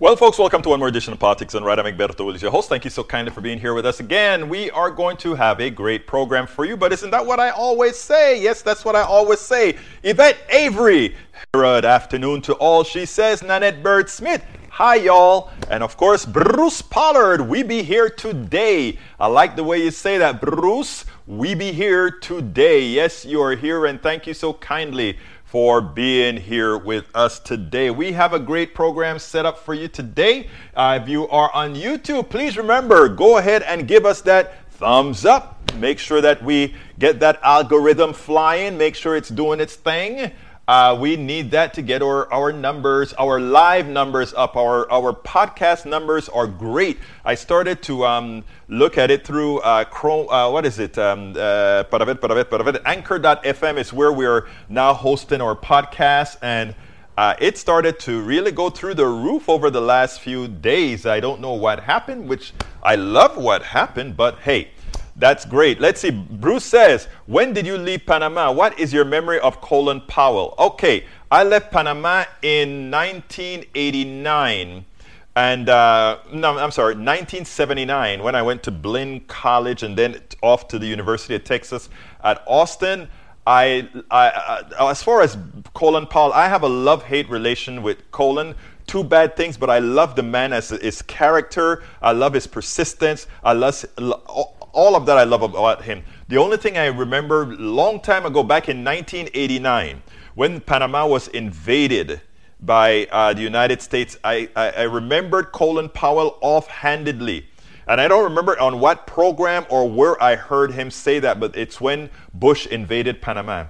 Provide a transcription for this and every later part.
Well, folks, welcome to one more edition of Politics Done Right. I'm Egberto Willies, your host. Thank you so kindly for being here with us again. We are going to have a great program for you, but isn't that what I always say? Yes, that's what I always say. Yvette Avery, good afternoon to all. She says, Nanette Bird Smith, Hi, y'all. And of course, Bruce Pollard, we be here today. I like the way you say that, Bruce. We be here today. Yes, you are here, and thank you so kindly for being here with us today. We have a great program set up for you today. Uh, if you are on YouTube, please remember go ahead and give us that thumbs up. Make sure that we get that algorithm flying, make sure it's doing its thing. Uh, we need that to get our, our numbers, our live numbers up. Our, our podcast numbers are great. I started to um, look at it through uh, Chrome, uh, what is it? Um, uh, Anchor.fm is where we're now hosting our podcast. And uh, it started to really go through the roof over the last few days. I don't know what happened, which I love what happened, but hey, that's great. Let's see. Bruce says, When did you leave Panama? What is your memory of Colin Powell? Okay, I left Panama in 1989. And uh, no, I'm sorry, 1979 when I went to Blinn College and then off to the University of Texas at Austin. I, I, I as far as Colin Powell, I have a love hate relation with Colin two bad things, but I love the man as his character. I love his persistence. I love all of that I love about him. The only thing I remember long time ago, back in 1989, when Panama was invaded by uh, the United States, I, I, I remembered Colin Powell offhandedly. And I don't remember on what program or where I heard him say that, but it's when Bush invaded Panama.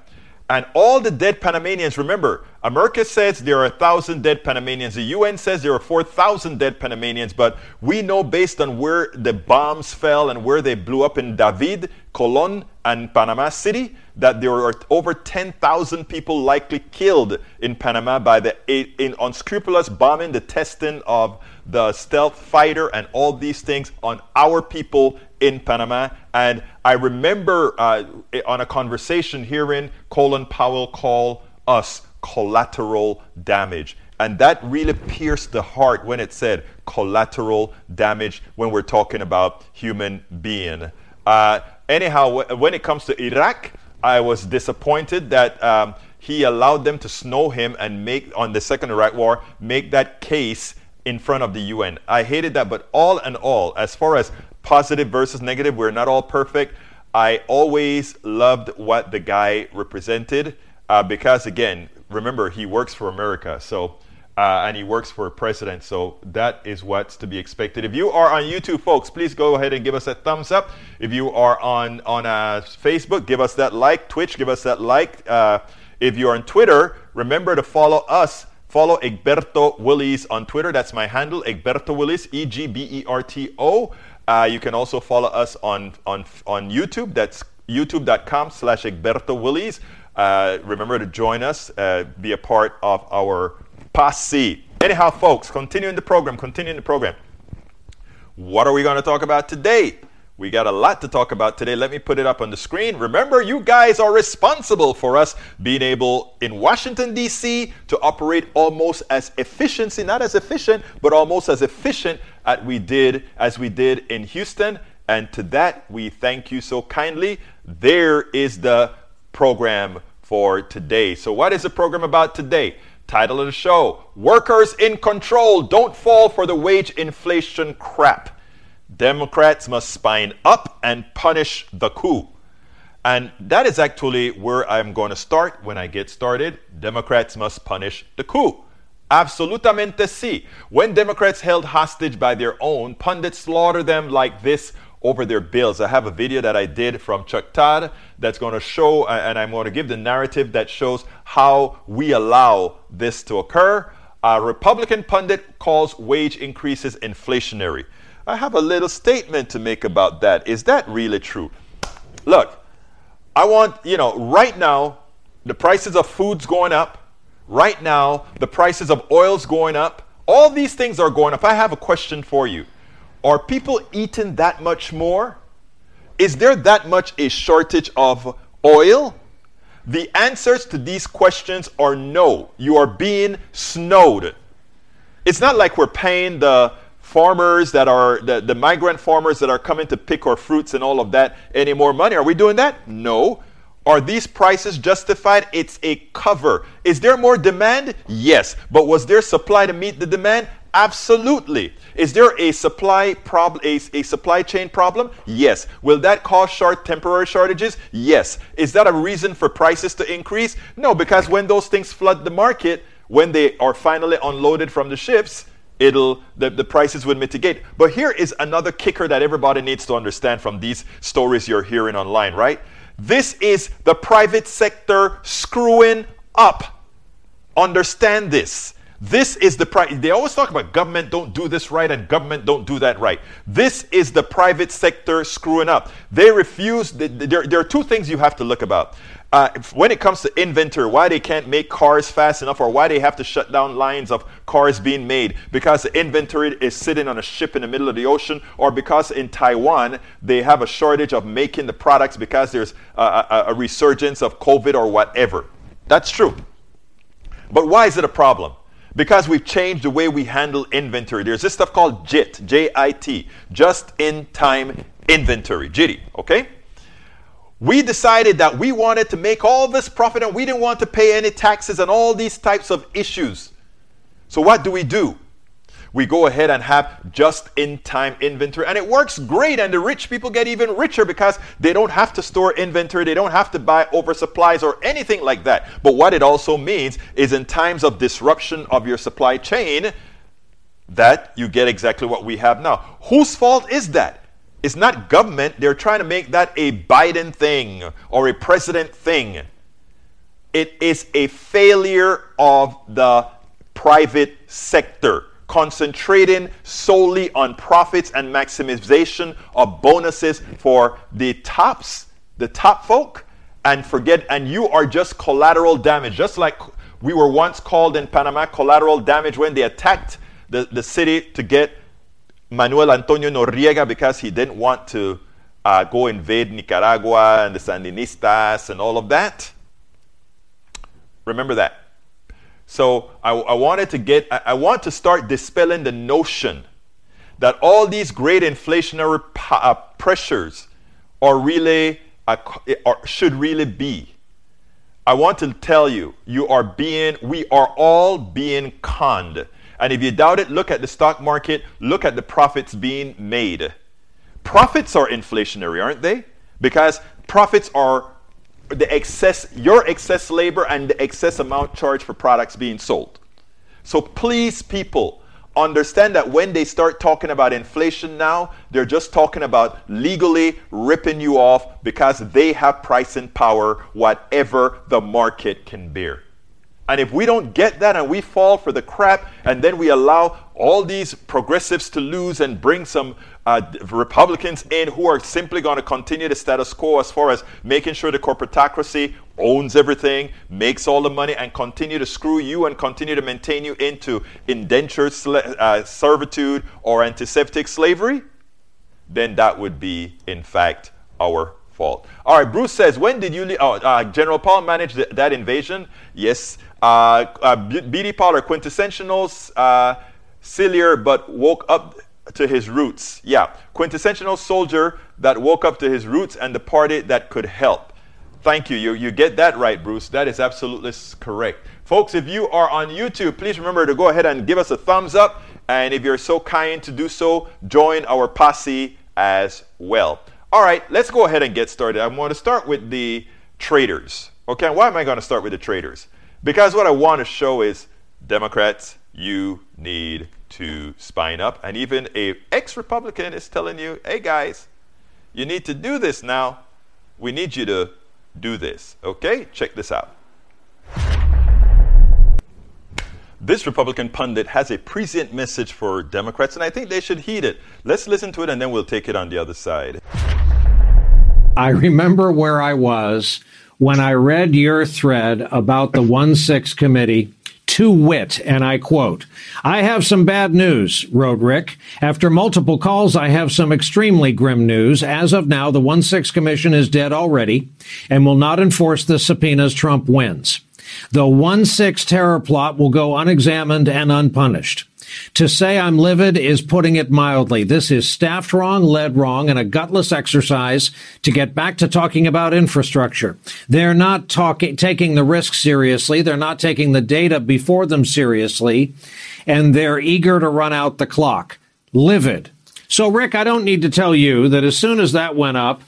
And all the dead Panamanians, remember, America says there are a thousand dead Panamanians. The UN says there are 4,000 dead Panamanians. But we know based on where the bombs fell and where they blew up in David, Colon, and Panama City, that there are over 10,000 people likely killed in Panama by the in unscrupulous bombing, the testing of the stealth fighter, and all these things on our people in Panama. And I remember uh, on a conversation hearing Colin Powell call us collateral damage. And that really pierced the heart when it said collateral damage when we're talking about human being. Uh, anyhow, when it comes to Iraq, I was disappointed that um, he allowed them to snow him and make, on the Second Iraq War, make that case in front of the UN. I hated that, but all in all, as far as positive versus negative. We're not all perfect. I always loved what the guy represented uh, because, again, remember, he works for America. So, uh, and he works for a president. So that is what's to be expected. If you are on YouTube, folks, please go ahead and give us a thumbs up. If you are on on uh, Facebook, give us that like. Twitch, give us that like. Uh, if you're on Twitter, remember to follow us. Follow Egberto Willies on Twitter. That's my handle, Egberto Willies, E G B E R T O. Uh, you can also follow us on, on, on YouTube. That's youtube.com slash Egberto Willies. Uh, remember to join us, uh, be a part of our posse. Anyhow, folks, continuing the program, continuing the program. What are we going to talk about today? We got a lot to talk about today. Let me put it up on the screen. Remember, you guys are responsible for us being able in Washington, D.C. to operate almost as efficiency, not as efficient, but almost as efficient as we did as we did in Houston. And to that, we thank you so kindly. There is the program for today. So, what is the program about today? Title of the show Workers in Control Don't Fall for the Wage Inflation Crap. Democrats must spine up and punish the coup. And that is actually where I'm going to start when I get started. Democrats must punish the coup. Absolutamente sí. When Democrats held hostage by their own, pundits slaughter them like this over their bills. I have a video that I did from Chuck Todd that's going to show, uh, and I'm going to give the narrative that shows how we allow this to occur. A Republican pundit calls wage increases inflationary. I have a little statement to make about that. Is that really true? Look, I want, you know, right now, the prices of food's going up. Right now, the prices of oil's going up. All these things are going up. I have a question for you. Are people eating that much more? Is there that much a shortage of oil? The answers to these questions are no. You are being snowed. It's not like we're paying the farmers that are the, the migrant farmers that are coming to pick our fruits and all of that any more money. Are we doing that? No. Are these prices justified? It's a cover. Is there more demand? Yes. But was there supply to meet the demand? Absolutely. Is there a supply problem, a, a, supply chain problem? Yes. Will that cause short temporary shortages? Yes. Is that a reason for prices to increase? No, because when those things flood the market, when they are finally unloaded from the ships, it'll the, the prices would mitigate. But here is another kicker that everybody needs to understand from these stories you're hearing online, right? This is the private sector screwing up. Understand this. This is the pri- they always talk about government don't do this right and government don't do that right. This is the private sector screwing up. They refuse. There, there are two things you have to look about. Uh, when it comes to inventory, why they can't make cars fast enough or why they have to shut down lines of cars being made because the inventory is sitting on a ship in the middle of the ocean or because in Taiwan they have a shortage of making the products because there's a, a, a resurgence of COVID or whatever. That's true. But why is it a problem? Because we've changed the way we handle inventory. There's this stuff called JIT, J I T, just in time inventory, JITI, okay? We decided that we wanted to make all this profit and we didn't want to pay any taxes and all these types of issues. So, what do we do? We go ahead and have just in time inventory, and it works great. And the rich people get even richer because they don't have to store inventory, they don't have to buy oversupplies or anything like that. But what it also means is in times of disruption of your supply chain, that you get exactly what we have now. Whose fault is that? It's not government. They're trying to make that a Biden thing or a president thing. It is a failure of the private sector, concentrating solely on profits and maximization of bonuses for the tops, the top folk, and forget, and you are just collateral damage. Just like we were once called in Panama collateral damage when they attacked the, the city to get Manuel Antonio Noriega because he didn't want to uh, go invade Nicaragua and the Sandinistas and all of that. Remember that. So I, I wanted to get, I, I, want to start dispelling the notion that all these great inflationary uh, pressures are really, uh, are, should really be. I want to tell you, you are being, we are all being conned and if you doubt it, look at the stock market, look at the profits being made. Profits are inflationary, aren't they? Because profits are the excess, your excess labor and the excess amount charged for products being sold. So please, people, understand that when they start talking about inflation now, they're just talking about legally ripping you off because they have pricing power, whatever the market can bear. And if we don't get that and we fall for the crap and then we allow all these progressives to lose and bring some uh, Republicans in who are simply going to continue the status quo as far as making sure the corporatocracy owns everything, makes all the money, and continue to screw you and continue to maintain you into indentured uh, servitude or antiseptic slavery, then that would be, in fact, our fault. All right, Bruce says, when did you, le- oh, uh, General Powell manage th- that invasion? Yes, uh, uh, B.D. Pollard, quintessential uh, but woke up to his roots. Yeah, quintessential soldier that woke up to his roots and the party that could help. Thank you. You, you get that right, Bruce. That is absolutely correct. Folks, if you are on YouTube, please remember to go ahead and give us a thumbs up. And if you're so kind to do so, join our posse as well. All right, let's go ahead and get started. I'm going to start with the traders. Okay, why am I going to start with the traders? Because what I want to show is Democrats, you need to spine up. And even a ex-Republican is telling you, hey guys, you need to do this now. We need you to do this. Okay? Check this out. This Republican pundit has a prescient message for Democrats, and I think they should heed it. Let's listen to it, and then we'll take it on the other side. I remember where I was when I read your thread about the 1 6 committee to wit, and I quote, I have some bad news, wrote Rick. After multiple calls, I have some extremely grim news. As of now, the 1 6 Commission is dead already and will not enforce the subpoenas Trump wins. The 1 6 terror plot will go unexamined and unpunished. To say I'm livid is putting it mildly. This is staffed wrong, led wrong, and a gutless exercise to get back to talking about infrastructure. They're not talking, taking the risk seriously. They're not taking the data before them seriously, and they're eager to run out the clock. Livid. So, Rick, I don't need to tell you that as soon as that went up,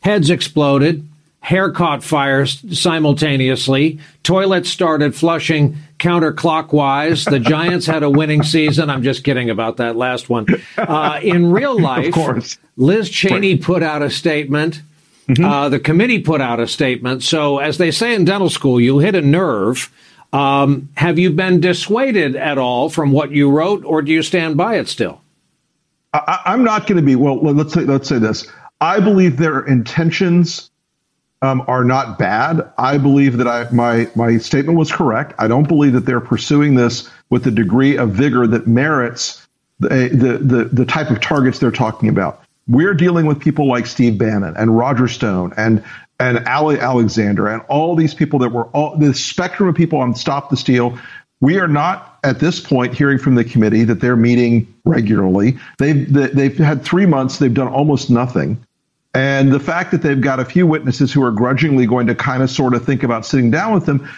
heads exploded, hair caught fire simultaneously, toilets started flushing counterclockwise. The Giants had a winning season. I'm just kidding about that last one. Uh, in real life, of course. Liz Cheney right. put out a statement. Mm-hmm. Uh, the committee put out a statement. So, as they say in dental school, you hit a nerve. Um, have you been dissuaded at all from what you wrote, or do you stand by it still? I, am not going to be. Well, let's say let's say this. I believe their intentions um, are not bad. I believe that I, my my statement was correct. I don't believe that they're pursuing this with the degree of vigor that merits the the the, the type of targets they're talking about. We're dealing with people like Steve Bannon and Roger Stone and and Ali Alexander and all these people that were all the spectrum of people on Stop the Steal we are not at this point hearing from the committee that they're meeting regularly. They've they've had three months. They've done almost nothing. And the fact that they've got a few witnesses who are grudgingly going to kind of sort of think about sitting down with them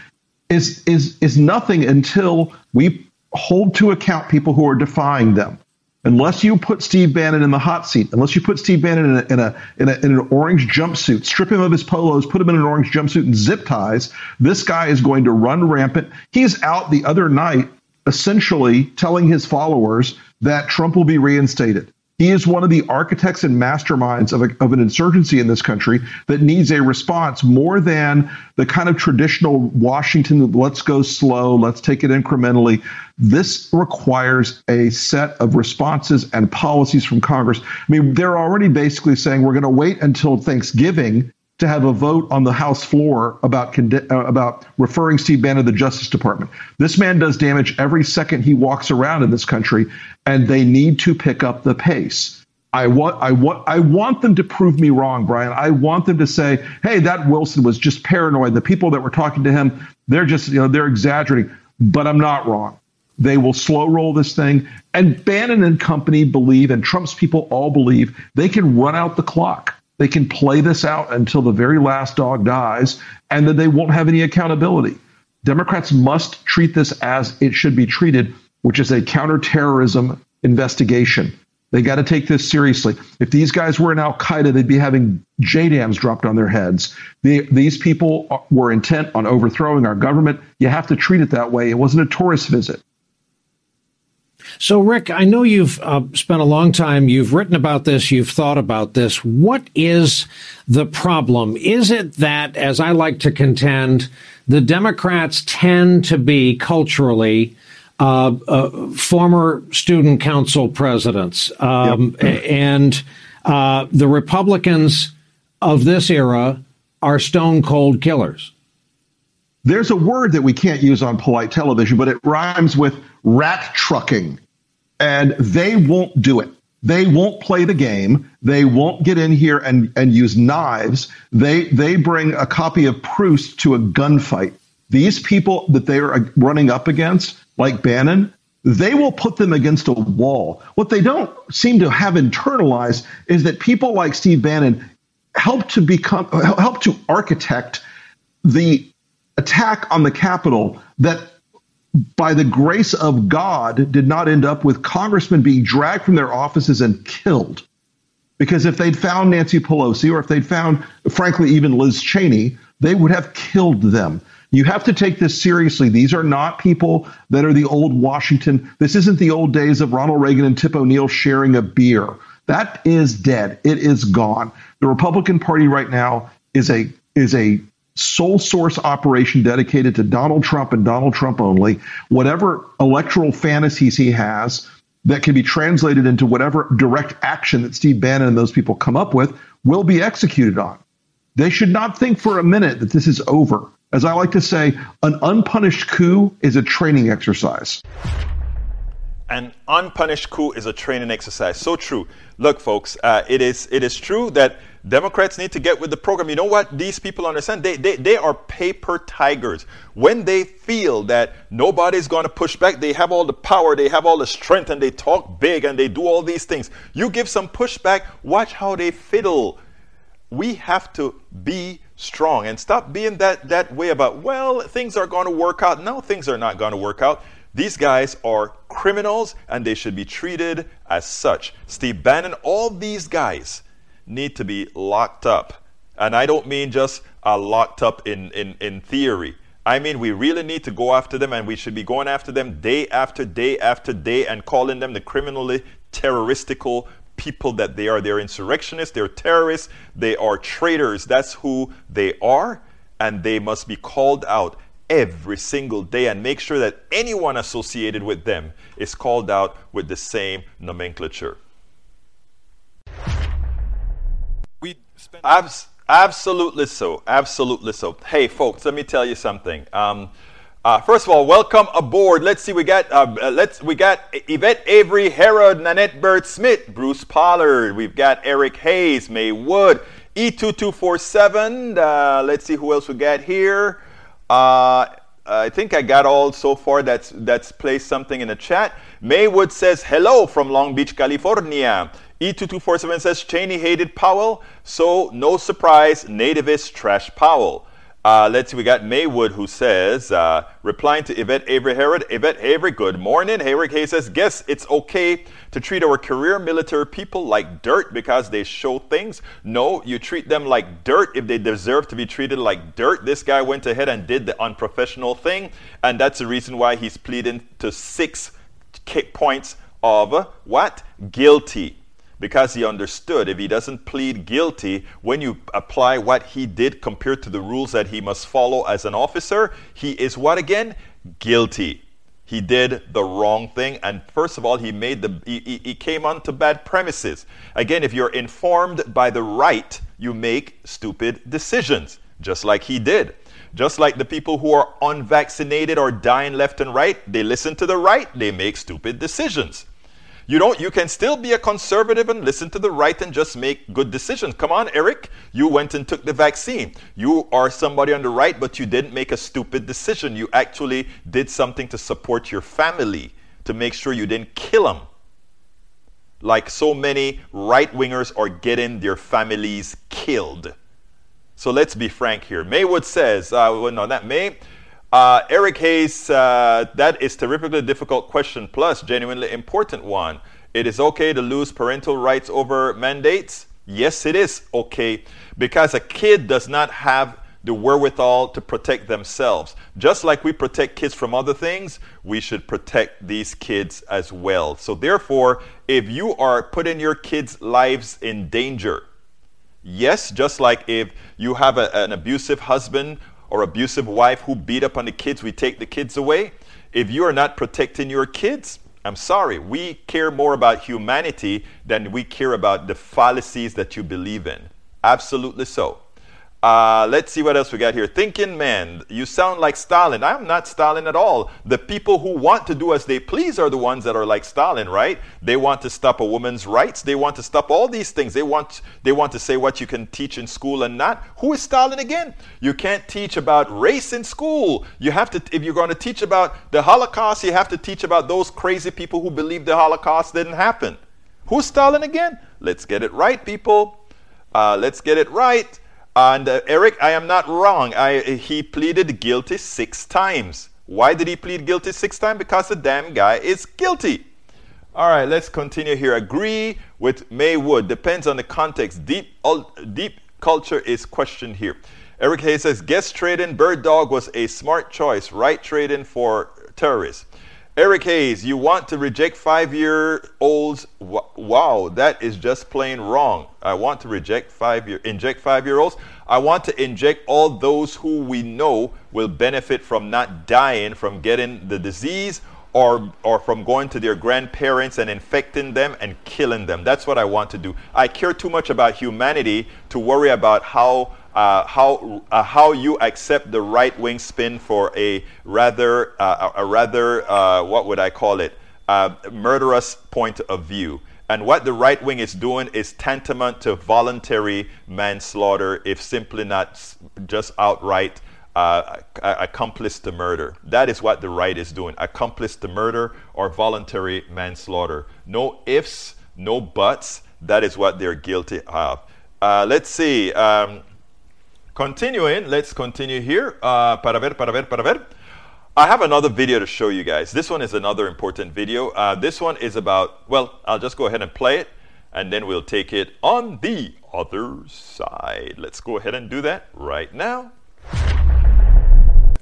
is is is nothing until we hold to account people who are defying them unless you put Steve Bannon in the hot seat, unless you put Steve Bannon in, a, in, a, in, a, in, an orange jumpsuit, strip him of his polos, put him in an orange jumpsuit and zip ties, this guy is going to run rampant. He's out the other night essentially telling his followers that Trump will be reinstated. He is one of the architects and masterminds of, a, of an insurgency in this country that needs a response more than the kind of traditional Washington, let's go slow, let's take it incrementally. This requires a set of responses and policies from Congress. I mean, they're already basically saying we're going to wait until Thanksgiving to have a vote on the House floor about uh, about referring Steve Bannon to the Justice Department. This man does damage every second he walks around in this country, and they need to pick up the pace. I want I want I want them to prove me wrong, Brian. I want them to say, "Hey, that Wilson was just paranoid. The people that were talking to him, they're just you know they're exaggerating." But I'm not wrong. They will slow roll this thing. And Bannon and company believe, and Trump's people all believe, they can run out the clock. They can play this out until the very last dog dies, and then they won't have any accountability. Democrats must treat this as it should be treated, which is a counterterrorism investigation. They got to take this seriously. If these guys were in Al Qaeda, they'd be having JDAMs dropped on their heads. The, these people were intent on overthrowing our government. You have to treat it that way. It wasn't a tourist visit. So, Rick, I know you've uh, spent a long time, you've written about this, you've thought about this. What is the problem? Is it that, as I like to contend, the Democrats tend to be culturally uh, uh, former student council presidents, um, yep. and uh, the Republicans of this era are stone cold killers? There's a word that we can't use on polite television, but it rhymes with rat trucking. And they won't do it. They won't play the game. They won't get in here and, and use knives. They they bring a copy of Proust to a gunfight. These people that they are running up against, like Bannon, they will put them against a wall. What they don't seem to have internalized is that people like Steve Bannon help to become help to architect the attack on the Capitol that by the grace of God, did not end up with congressmen being dragged from their offices and killed. Because if they'd found Nancy Pelosi, or if they'd found, frankly, even Liz Cheney, they would have killed them. You have to take this seriously. These are not people that are the old Washington. This isn't the old days of Ronald Reagan and Tip O'Neill sharing a beer. That is dead. It is gone. The Republican Party right now is a is a sole source operation dedicated to Donald Trump and Donald Trump only. Whatever electoral fantasies he has that can be translated into whatever direct action that Steve Bannon and those people come up with will be executed on. They should not think for a minute that this is over. As I like to say, an unpunished coup is a training exercise. An unpunished coup is a training exercise. So true. Look, folks, uh, it is it is true that Democrats need to get with the program. You know what? These people understand. They, they, they are paper tigers. When they feel that nobody's going to push back, they have all the power, they have all the strength, and they talk big and they do all these things. You give some pushback, watch how they fiddle. We have to be strong and stop being that, that way about, well, things are going to work out. No, things are not going to work out. These guys are criminals and they should be treated as such. Steve Bannon, all these guys need to be locked up. And I don't mean just uh, locked up in, in, in theory. I mean, we really need to go after them, and we should be going after them day after day after day and calling them the criminally terroristical people that they are. They're insurrectionists, they're terrorists, they are traitors. That's who they are, and they must be called out every single day and make sure that anyone associated with them is called out with the same nomenclature. We Abs- absolutely so. Absolutely so. Hey, folks, let me tell you something. Um, uh, first of all, welcome aboard. Let's see, we got uh, let's we got Yvette Avery, Herod, Nanette Bird Smith, Bruce Pollard. We've got Eric Hayes, May Wood, E2247. Uh, let's see who else we got here. Uh, I think I got all so far that's that's placed something in the chat. Maywood says hello from Long Beach, California. E2247 says Cheney hated Powell, so no surprise, nativist trash Powell. Uh, let's see, we got Maywood who says, uh, replying to Yvette Avery Herod, Yvette Avery, good morning. Hayrick Hay says, guess it's okay to treat our career military people like dirt because they show things. No, you treat them like dirt if they deserve to be treated like dirt. This guy went ahead and did the unprofessional thing, and that's the reason why he's pleading to six points of what? Guilty because he understood if he doesn't plead guilty, when you apply what he did compared to the rules that he must follow as an officer, he is what again? Guilty. He did the wrong thing, and first of all, he made the he, he came onto bad premises. Again, if you're informed by the right, you make stupid decisions, just like he did. Just like the people who are unvaccinated or dying left and right, they listen to the right, they make stupid decisions. You don't you can still be a conservative and listen to the right and just make good decisions. Come on, Eric. You went and took the vaccine. You are somebody on the right, but you didn't make a stupid decision. You actually did something to support your family, to make sure you didn't kill them. Like so many right wingers are getting their families killed. So let's be frank here. Maywood says, uh, well, no, that May. Uh, Eric Hayes, uh, that is a terrifically difficult question, plus genuinely important one. It is okay to lose parental rights over mandates? Yes, it is okay, because a kid does not have the wherewithal to protect themselves. Just like we protect kids from other things, we should protect these kids as well. So, therefore, if you are putting your kids' lives in danger, yes, just like if you have a, an abusive husband or abusive wife who beat up on the kids, we take the kids away. If you are not protecting your kids, I'm sorry, we care more about humanity than we care about the fallacies that you believe in. Absolutely so. Uh, let's see what else we got here. Thinking man, you sound like Stalin. I'm not Stalin at all. The people who want to do as they please are the ones that are like Stalin, right? They want to stop a woman's rights. They want to stop all these things. They want they want to say what you can teach in school and not. Who is Stalin again? You can't teach about race in school. You have to if you're going to teach about the Holocaust, you have to teach about those crazy people who believe the Holocaust didn't happen. Who's Stalin again? Let's get it right, people. Uh, let's get it right. And uh, Eric, I am not wrong. I, he pleaded guilty six times. Why did he plead guilty six times? Because the damn guy is guilty. All right, let's continue here. Agree with Maywood. Depends on the context. Deep, deep culture is questioned here. Eric Hayes says, guest trading bird dog was a smart choice. Right trading for terrorists. Eric Hayes, you want to reject five year olds? Wow, that is just plain wrong. I want to reject five year, inject five year olds. I want to inject all those who we know will benefit from not dying from getting the disease or, or from going to their grandparents and infecting them and killing them. That's what I want to do. I care too much about humanity to worry about how uh, how uh, how you accept the right wing spin for a rather uh, a rather uh, what would I call it uh, murderous point of view. And what the right wing is doing is tantamount to voluntary manslaughter, if simply not just outright uh, accomplice to murder. That is what the right is doing accomplice to murder or voluntary manslaughter. No ifs, no buts. That is what they're guilty of. Let's see. Um, continuing, let's continue here. Uh, para ver, para ver, para ver. I have another video to show you guys. This one is another important video. Uh, this one is about, well, I'll just go ahead and play it and then we'll take it on the other side. Let's go ahead and do that right now.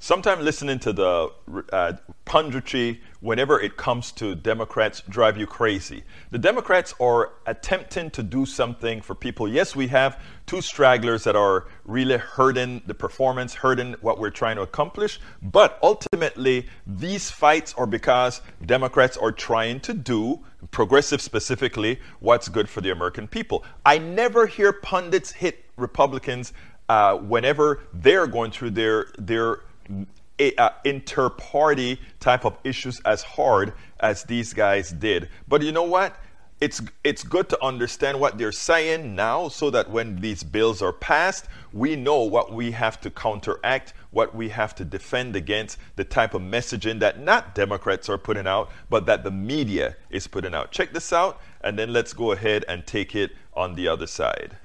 Sometimes listening to the uh, punditry whenever it comes to Democrats drive you crazy. The Democrats are attempting to do something for people. Yes, we have two stragglers that are really hurting the performance, hurting what we're trying to accomplish. But ultimately, these fights are because Democrats are trying to do, progressive specifically, what's good for the American people. I never hear pundits hit Republicans uh, whenever they're going through their their inter-party type of issues as hard as these guys did. But you know what? It's it's good to understand what they're saying now, so that when these bills are passed, we know what we have to counteract, what we have to defend against, the type of messaging that not Democrats are putting out, but that the media is putting out. Check this out, and then let's go ahead and take it on the other side.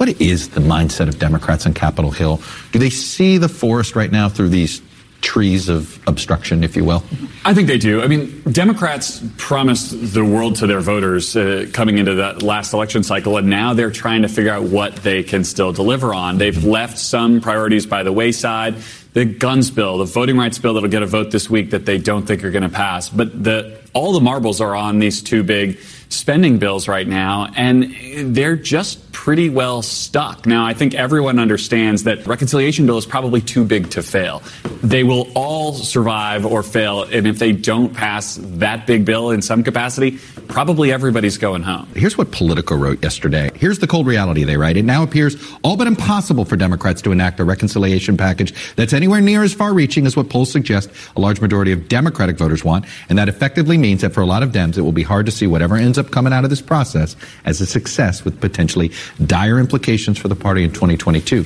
What is the mindset of Democrats on Capitol Hill? Do they see the forest right now through these trees of obstruction, if you will? I think they do. I mean, Democrats promised the world to their voters uh, coming into that last election cycle, and now they're trying to figure out what they can still deliver on. They've left some priorities by the wayside. The guns bill, the voting rights bill that'll get a vote this week that they don't think are going to pass. But the, all the marbles are on these two big spending bills right now, and they're just pretty well stuck. Now, I think everyone understands that reconciliation bill is probably too big to fail. They will all survive or fail, and if they don't pass that big bill in some capacity, probably everybody's going home. Here's what Politico wrote yesterday. Here's the cold reality they write. It now appears all but impossible for Democrats to enact a reconciliation package that's anywhere near as far reaching as what polls suggest a large majority of Democratic voters want, and that effectively means that for a lot of Dems, it will be hard to see whatever ends up coming out of this process as a success with potentially dire implications for the party in 2022.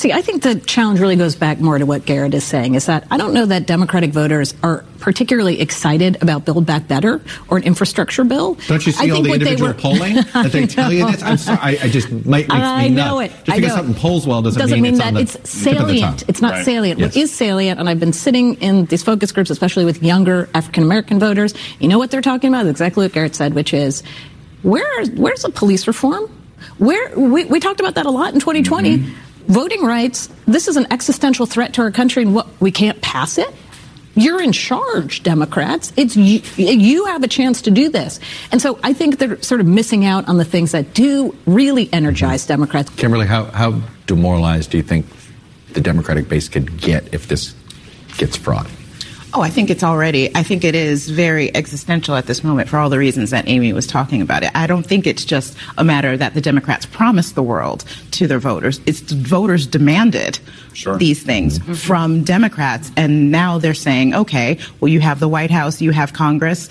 See, I think the challenge really goes back more to what Garrett is saying is that I don't know that Democratic voters are particularly excited about Build Back Better or an infrastructure bill. Don't you see I all the individual were, polling that they tell you this? I'm sorry, I, I just might makes I me know nuts. it. Just because something polls well doesn't, doesn't mean, mean, it's that the, it's salient. It's not right. salient. Yes. What is salient, and I've been sitting in these focus groups, especially with younger African American voters. You know what they're talking about? Exactly what Garrett said, which is where where's the police reform? Where we, we talked about that a lot in 2020. Mm-hmm voting rights, this is an existential threat to our country, and what we can't pass it. You're in charge, Democrats. It's you, you have a chance to do this. And so I think they're sort of missing out on the things that do really mm-hmm. energize Democrats. Kimberly, how, how demoralized do you think the Democratic base could get if this gets fraught? Oh, I think it's already, I think it is very existential at this moment for all the reasons that Amy was talking about it. I don't think it's just a matter that the Democrats promised the world to their voters. It's the voters demanded sure. these things mm-hmm. from Democrats. And now they're saying, okay, well, you have the White House, you have Congress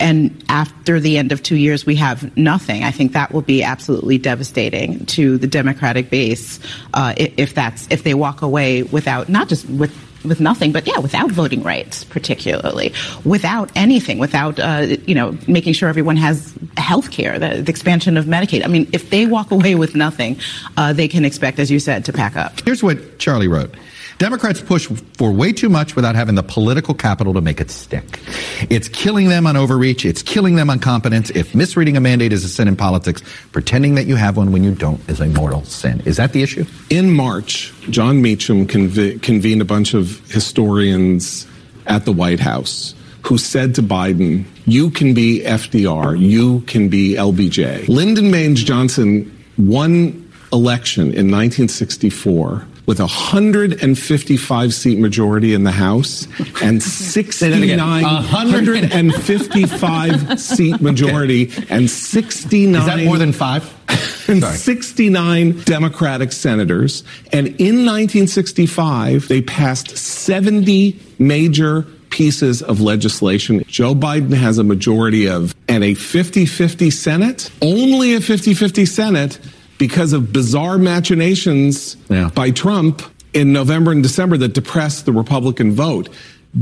and after the end of two years, we have nothing. I think that will be absolutely devastating to the Democratic base uh, if that's if they walk away without not just with with nothing, but yeah, without voting rights, particularly, without anything, without uh, you know making sure everyone has health care, the, the, expansion of Medicaid. I mean, if they walk away with nothing, uh, they can expect, as you said, to pack up. Here's what Charlie wrote. Democrats push for way too much without having the political capital to make it stick. It's killing them on overreach. It's killing them on competence. If misreading a mandate is a sin in politics, pretending that you have one when you don't is a mortal sin. Is that the issue? In March, Jon Meacham conv- convened a bunch of historians at the White House who said to Biden, you can be FDR, you can be LBJ. Lyndon Baines Johnson won election in 1964 with a 155 seat majority in the House and 69 155 seat majority and 69 Is that more than 5? and 69 Democratic senators. And in 1965, they passed 70 major pieces of legislation. Joe Biden has a majority of and a 50 50 Senate, only a 50 50 Senate because of bizarre machinations Yeah. by Trump in November and December that depressed the Republican vote.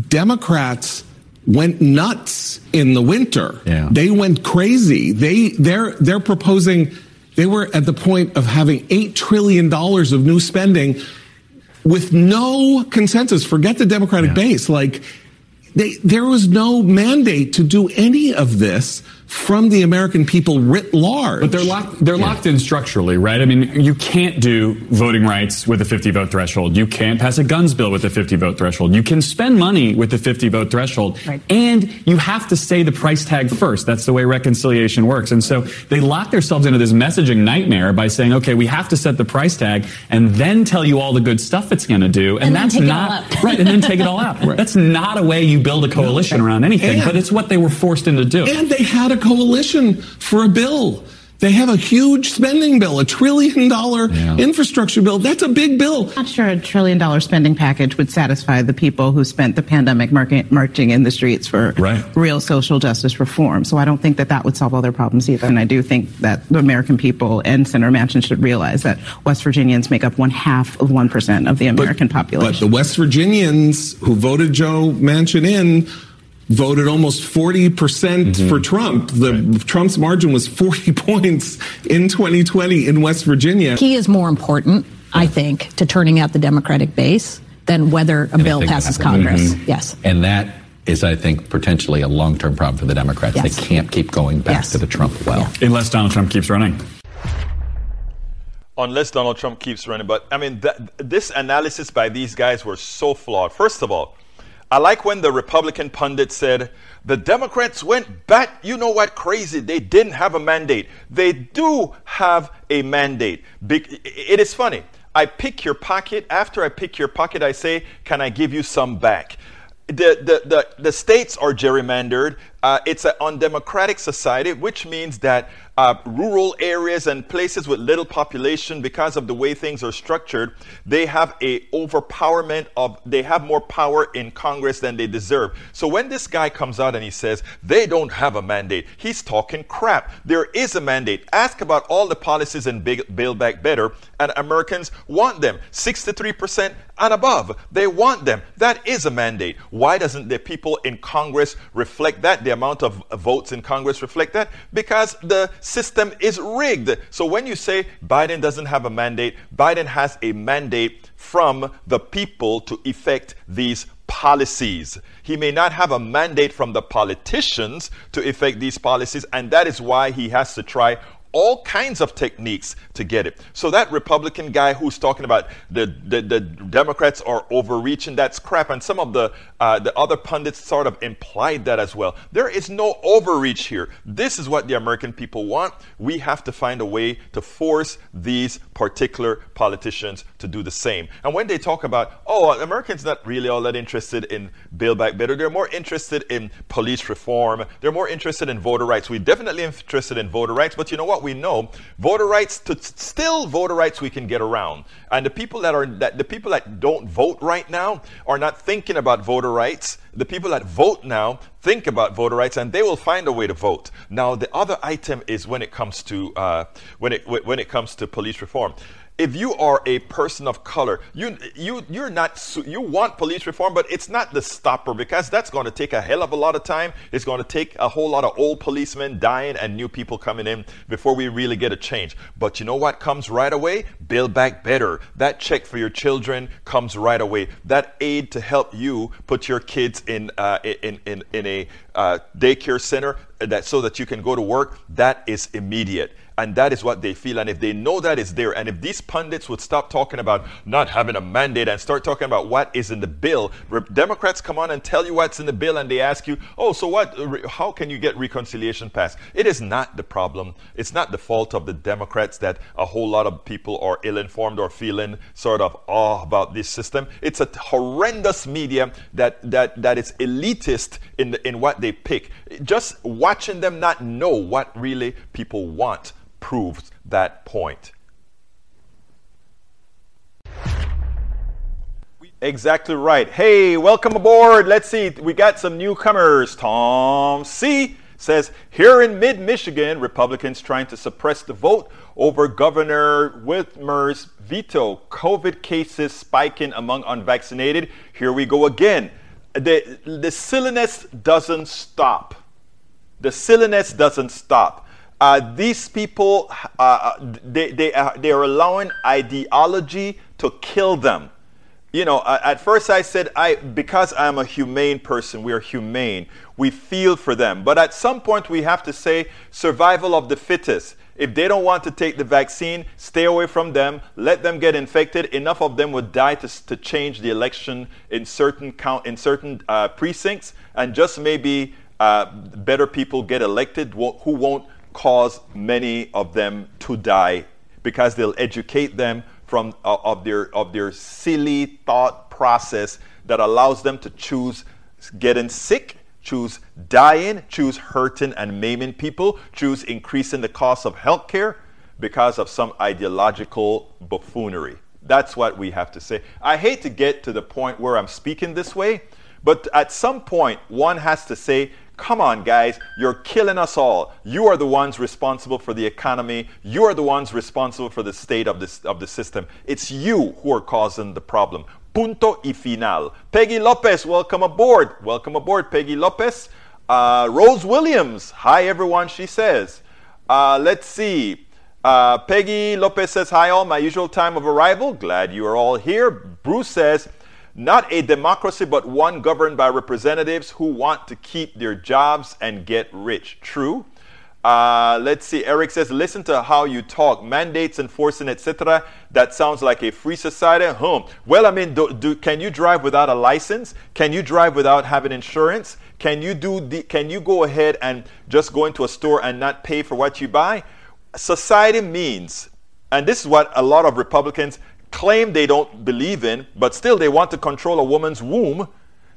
Democrats went nuts in the winter. Yeah. They went crazy. They they're they're proposing they were at the point of having 8 trillion dollars of new spending with no consensus. Forget the Democratic Yeah. base. Like they, there was no mandate to do any of this from the American people writ large. But they're locked. They're locked in structurally, right? I mean, you can't do voting rights with a 50 vote threshold. You can't pass a guns bill with a 50 vote threshold. You can spend money with a 50 vote threshold, Right. and you have to say the price tag first. That's the way reconciliation works. And so they lock themselves into this messaging nightmare by saying, "Okay, we have to set the price tag and then tell you all the good stuff it's going to do," and, And then that's take it not all out. right. And then take it all out. That's not a way you build a coalition around anything. And- but it's what they were forced into doing. And they had a coalition for a bill. They have a huge spending bill, a trillion dollar Yeah. infrastructure bill. That's a big bill. I'm not sure a trillion dollar spending package would satisfy the people who spent the pandemic market, marching in the streets for Right. real social justice reform. So I don't think that that would solve all their problems either. And I do think that the American people and Senator Manchin should realize that West Virginians make up one half of 1% of the American population. But the West Virginians who voted Joe Manchin in voted almost 40% Mm-hmm. for Trump. The Trump's margin was 40 points in 2020 in West Virginia. He is more important, I think, to turning out the Democratic base than whether a bill passes. Congress. Mm-hmm. Yes. And that is, I think, potentially a long term problem for the Democrats. Yes. They can't keep going back Yes. to the Trump well. Unless Donald Trump keeps running. unless Donald Trump keeps running. But I mean, th- this analysis by these guys were so flawed. First of all, I like when the Republican pundit said the Democrats went bat, you know what, crazy. They didn't have a mandate. They do have a mandate. It is funny. I pick your pocket. After I pick your pocket, I say, Can I give you some back? The, the, the, the states are gerrymandered. Uh, it's an undemocratic society, which means that uh, rural areas and places with little population, because of the way things are structured, they have a overpowerment of, they have more power in Congress than they deserve. So when this guy comes out and he says they don't have a mandate, he's talking crap. There is a mandate. Ask about all the policies in Big, Build Back Better, and Americans want them. 63% and above. They want them. That is a mandate. Why doesn't the people in Congress reflect that? The amount of votes in Congress reflect that? Because the system is rigged. So when you say Biden doesn't have a mandate, Biden has a mandate from the people to effect these policies. He may not have a mandate from the politicians to effect these policies, and that is why he has to try all kinds of techniques to get it. So that Republican guy who's talking about the, the, the Democrats are overreaching, that's crap. And some of the uh, the other pundits sort of implied that as well. There is no overreach here. This is what the American people want. We have to find a way to force these particular politicians to do the same. And when they talk about, oh, Americans not really all that interested in Build Back Better, they're more interested in police reform. They're more interested in voter rights. We're definitely interested in voter rights, but you know what? We know voter rights to still voter rights we can get around. And the people that are that the people that don't vote right now are not thinking about voter rights. The people that vote now think about voter rights, and they will find a way to vote. Now, the other item is when it comes to uh, when it when it comes to police reform if you are a person of color, you you you're not you want police reform, but it's not the stopper because that's going to take a hell of a lot of time. It's going to take a whole lot of old policemen dying and new people coming in before we really get a change. But you know what comes right away? Build back better. That check for your children comes right away. That aid to help you put your kids in uh, in in in a uh, daycare center that so that you can go to work. That is immediate. And that is what they feel. And if they know that is there, and if these pundits would stop talking about not having a mandate and start talking about what is in the bill, Democrats come on and tell you what's in the bill, and they ask you, oh, so what? How can you get reconciliation passed? It is not the problem. It's not the fault of the Democrats that a whole lot of people are ill informed or feeling sort of awe about this system. It's a horrendous media that, that, that is elitist in, the, in what they pick. Just watching them not know what really people want proves that point. Exactly right. Hey, welcome aboard. Let's see. We got some newcomers. Tom C says here in mid Michigan, Republicans trying to suppress the vote over Governor Whitmer's veto. COVID cases spiking among unvaccinated. Here we go again. The, the silliness doesn't stop. The silliness doesn't stop. Uh, these people, uh, uh they, they, are, they are allowing ideology to kill them you know, at first I said, I because I'm a humane person, we are humane. We feel for them. But at some point we have to say survival of the fittest. If they don't want to take the vaccine, stay away from them. Let them get infected. Enough of them would die to, to change the election in certain count in certain uh, precincts, and just maybe uh, better people get elected who won't cause many of them to die because they'll educate them from uh, of their of their silly thought process that allows them to choose getting sick, choose dying, choose hurting and maiming people, choose increasing the cost of healthcare because of some ideological buffoonery. That's what we have to say. I hate to get to the point where I'm speaking this way, but at some point one has to say Come on, guys, you're killing us all. You are the ones responsible for the economy. You are the ones responsible for the state of, this, of the system. It's you who are causing the problem. Punto y final. Peggy Lopez, welcome aboard. Welcome aboard, Peggy Lopez. Uh, Rose Williams, hi everyone, she says. Uh, let's see. Uh, Peggy Lopez says, Hi all, my usual time of arrival. Glad you are all here. Bruce says, not a democracy, but one governed by representatives who want to keep their jobs and get rich. True. Uh, let's see. Eric says, listen to how you talk. Mandates, enforcing, etc. That sounds like a free society. Huh. Well, I mean, do, do, can you drive without a license? Can you drive without having insurance? Can you do? The, can you go ahead and just go into a store and not pay for what you buy? Society means, and this is what a lot of Republicans claim they don't believe in, but still they want to control a woman's womb.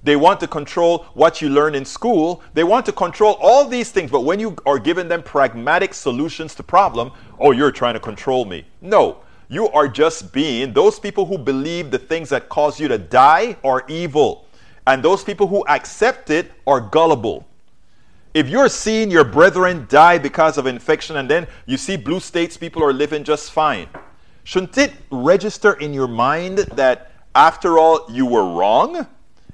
They want to control what you learn in school. They want to control all these things. But when you are giving them pragmatic solutions to problem, oh, you're trying to control me. No, you are just being those people who believe the things that cause you to die are evil. And those people who accept it are gullible. If you're seeing your brethren die because of infection and then you see blue states people are living just fine, Shouldn't it register in your mind that after all you were wrong?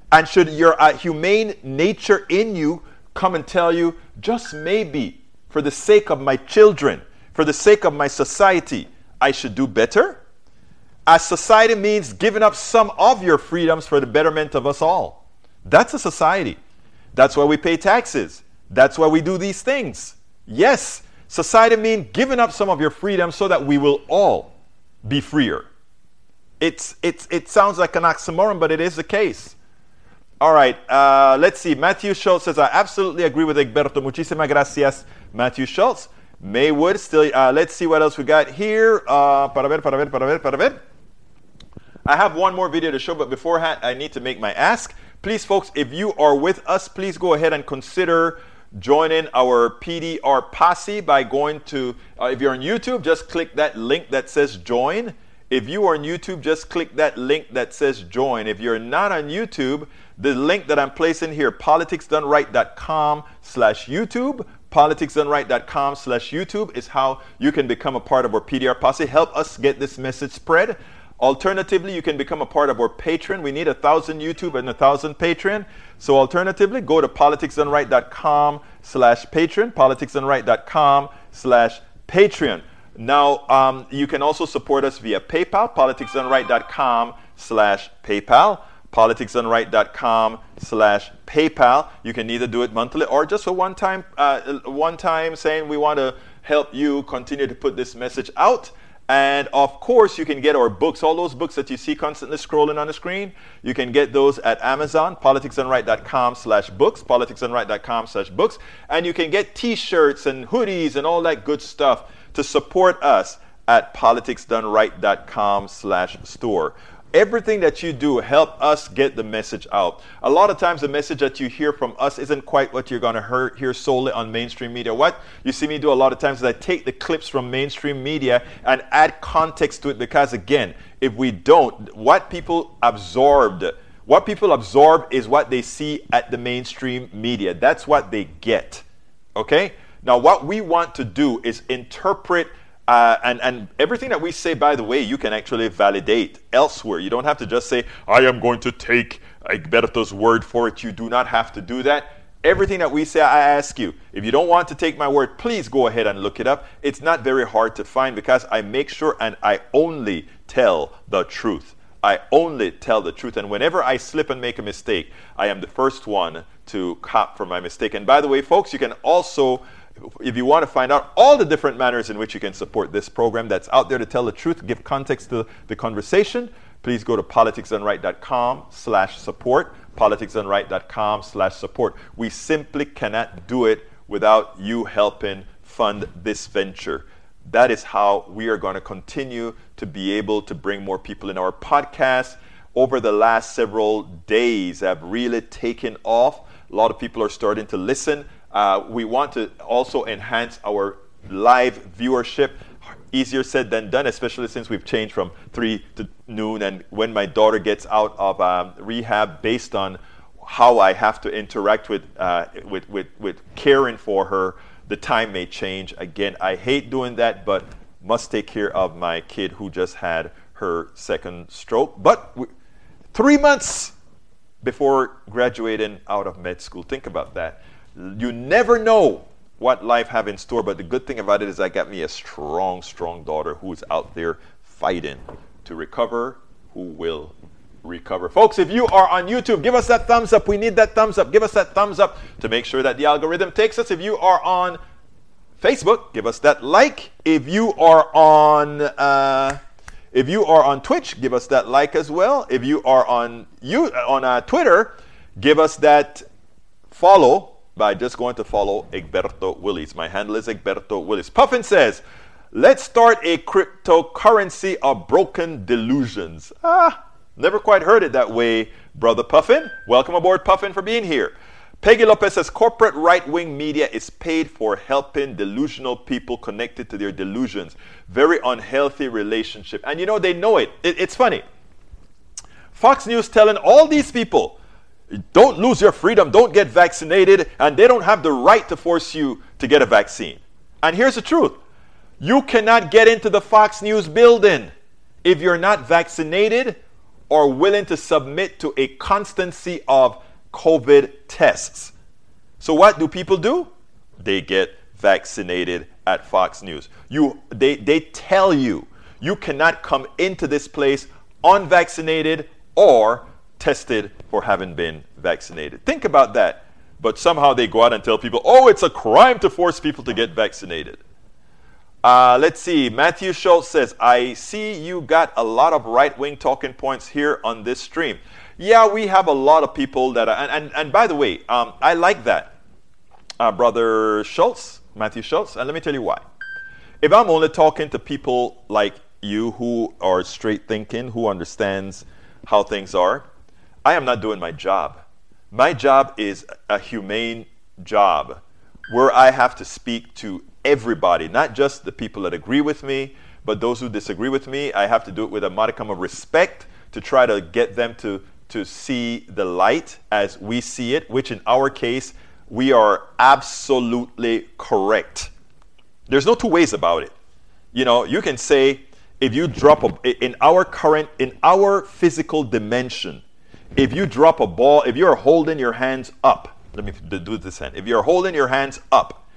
And should your uh, humane nature in you come and tell you, just maybe, for the sake of my children, for the sake of my society, I should do better? As society means giving up some of your freedoms for the betterment of us all. That's a society. That's why we pay taxes. That's why we do these things. Yes, society means giving up some of your freedom so that we will all be freer. It's, it's, it sounds like an oxymoron, but it is the case. All right, uh, let's see. Matthew Schultz says, I absolutely agree with Egberto. Muchísimas gracias, Matthew Schultz. Maywood, still, uh, let's see what else we got here. Uh, para ver, para ver, para ver, para ver. I have one more video to show, but beforehand, I need to make my ask. Please, folks, if you are with us, please go ahead and consider joining our PDR posse by going to, uh, if you're on YouTube, just click that link that says join. If you are on YouTube, just click that link that says join. If you're not on YouTube, the link that I'm placing here, politicsdoneright.com slash YouTube, politicsdoneright.com slash YouTube is how you can become a part of our PDR posse. Help us get this message spread. Alternatively, you can become a part of our Patreon. We need a thousand YouTube and a thousand Patreon. So alternatively, go to politicsdoneright.com slash Patreon, politicsdoneright.com slash Patreon. Now, um, you can also support us via PayPal, politicsdoneright.com slash PayPal, politicsdoneright.com slash PayPal. You can either do it monthly or just a one time, uh, one time saying we want to help you continue to put this message out. And of course, you can get our books, all those books that you see constantly scrolling on the screen. You can get those at Amazon, politicsdoneright.com slash books, politicsdoneright.com slash books. And you can get t-shirts and hoodies and all that good stuff to support us at politicsdoneright.com slash store. Everything that you do help us get the message out. A lot of times the message that you hear from us isn't quite what you're going to hear solely on mainstream media. What you see me do a lot of times is I take the clips from mainstream media and add context to it because again, if we don't, what people absorbed, what people absorb is what they see at the mainstream media. That's what they get. Okay? Now what we want to do is interpret uh, and, and everything that we say, by the way, you can actually validate elsewhere. You don't have to just say, I am going to take Egberto's word for it. You do not have to do that. Everything that we say, I ask you. If you don't want to take my word, please go ahead and look it up. It's not very hard to find because I make sure and I only tell the truth. I only tell the truth. And whenever I slip and make a mistake, I am the first one to cop for my mistake. And by the way, folks, you can also if you want to find out all the different manners in which you can support this program that's out there to tell the truth, give context to the conversation, please go to politicsdoneright.com slash support, politicsdoneright.com slash support. We simply cannot do it without you helping fund this venture. That is how we are going to continue to be able to bring more people in our podcast. Over the last several days have really taken off. A lot of people are starting to listen. Uh, we want to also enhance our live viewership. Easier said than done, especially since we've changed from 3 to noon. And when my daughter gets out of um, rehab, based on how I have to interact with, uh, with, with, with caring for her, the time may change. Again, I hate doing that, but must take care of my kid who just had her second stroke. But we, three months before graduating out of med school. Think about that. You never know what life have in store, but the good thing about it is I got me a strong, strong daughter who's out there fighting to recover, who will recover. Folks, if you are on YouTube, give us that thumbs up. We need that thumbs up. Give us that thumbs up to make sure that the algorithm takes us. If you are on Facebook, give us that like. If you are on uh, if you are on Twitch, give us that like as well. If you are on you on uh, Twitter, give us that follow by just going to follow Egberto Willies. My handle is Egberto Willies. Puffin says, let's start a cryptocurrency of broken delusions. Ah, never quite heard it that way, Brother Puffin. Welcome aboard, Puffin, for being here. Peggy Lopez says corporate right wing media is paid for helping delusional people connected to their delusions. Very unhealthy relationship. And you know, they know it. it it's funny. Fox News telling all these people don't lose your freedom, don't get vaccinated, and they don't have the right to force you to get a vaccine. And here's the truth you cannot get into the Fox News building if you're not vaccinated or willing to submit to a constancy of COVID tests. So, what do people do? They get vaccinated at Fox News. You, they, they tell you you cannot come into this place unvaccinated or tested having been vaccinated. Think about that. But somehow they go out and tell people, oh, it's a crime to force people to get vaccinated. Uh, let's see. Matthew Schultz says, I see you got a lot of right wing talking points here on this stream. Yeah, we have a lot of people that are, and, and, and by the way, um, I like that. Uh, Brother Schultz, Matthew Schultz, and let me tell you why. If I'm only talking to people like you who are straight thinking, who understands how things are, I am not doing my job. My job is a humane job where I have to speak to everybody, not just the people that agree with me, but those who disagree with me. I have to do it with a modicum of respect to try to get them to, to see the light as we see it, which in our case, we are absolutely correct. There's no two ways about it. You know, you can say, if you drop a, in our current, in our physical dimension, if you drop a ball, if you're holding your hands up, let me do this hand. If you're holding your hands up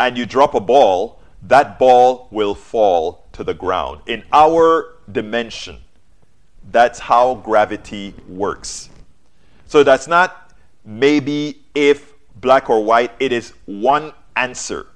and you drop a ball, that ball will fall to the ground. In our dimension, that's how gravity works. So that's not maybe if black or white, it is one answer.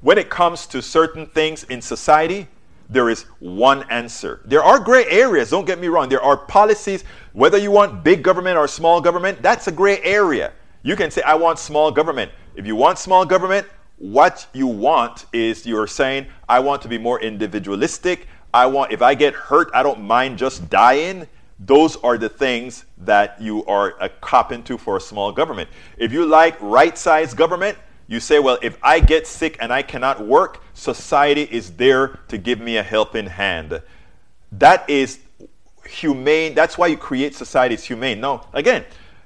When it comes to certain things in society, there is one answer. There are gray areas, don't get me wrong. There are policies, whether you want big government or small government, that's a gray area. You can say, I want small government. If you want small government, what you want is you're saying, I want to be more individualistic. I want, if I get hurt, I don't mind just dying. Those are the things that you are a cop into for a small government. If you like right sized government, you say, well, if I get sick and I cannot work, society is there to give me a helping hand. That is humane. That's why you create societies humane. No, again,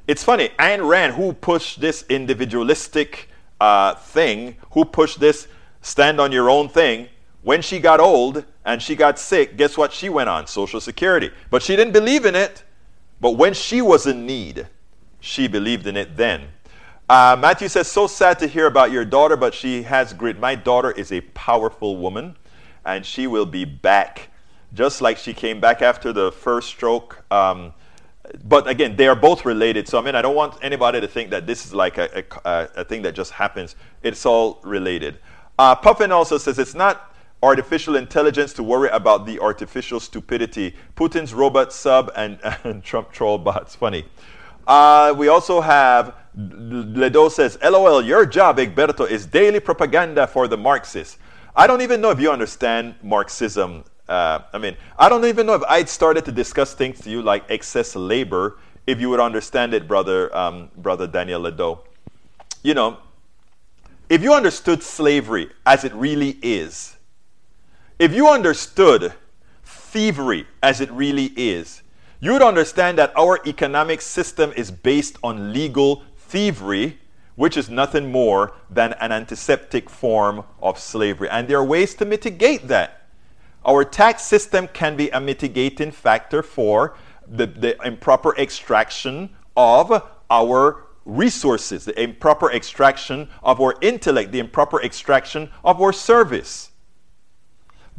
it's funny. Ayn Rand, who pushed this individualistic uh, thing, who pushed this stand on your own thing, when she got old and she got sick, guess what she went on? Social Security. But she didn't believe in it. But when she was in need, she believed in it then. Uh, Matthew says, So sad to hear about your daughter, but she has grit. My daughter is a powerful woman, and she will be back, just like she came back after the first stroke. Um, but again, they are both related. So, I mean, I don't want anybody to think that this is like a, a, a thing that just happens. It's all related. Uh, Puffin also says it's not artificial intelligence to worry about the artificial stupidity. Putin's robot sub and, and Trump troll bots. Funny. Uh, we also have Ledo says, LOL, your job, Egberto, is daily propaganda for the Marxists. I don't even know if you understand Marxism. Uh, I mean, I don't even know if I'd started to discuss things to you like excess labor, if you would understand it, brother, um, brother Daniel Ledo. You know, if you understood slavery as it really is, if you understood thievery as it really is, you would understand that our economic system is based on legal thievery, which is nothing more than an antiseptic form of slavery. And there are ways to mitigate that. Our tax system can be a mitigating factor for the, the improper extraction of our resources, the improper extraction of our intellect, the improper extraction of our service.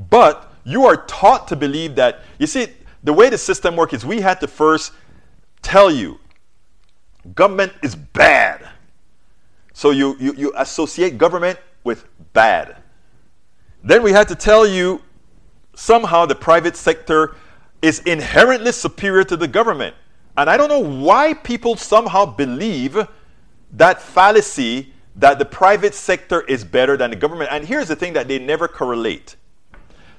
But you are taught to believe that, you see, the way the system works is we had to first tell you government is bad. So you, you, you associate government with bad. Then we had to tell you somehow the private sector is inherently superior to the government. And I don't know why people somehow believe that fallacy that the private sector is better than the government. And here's the thing that they never correlate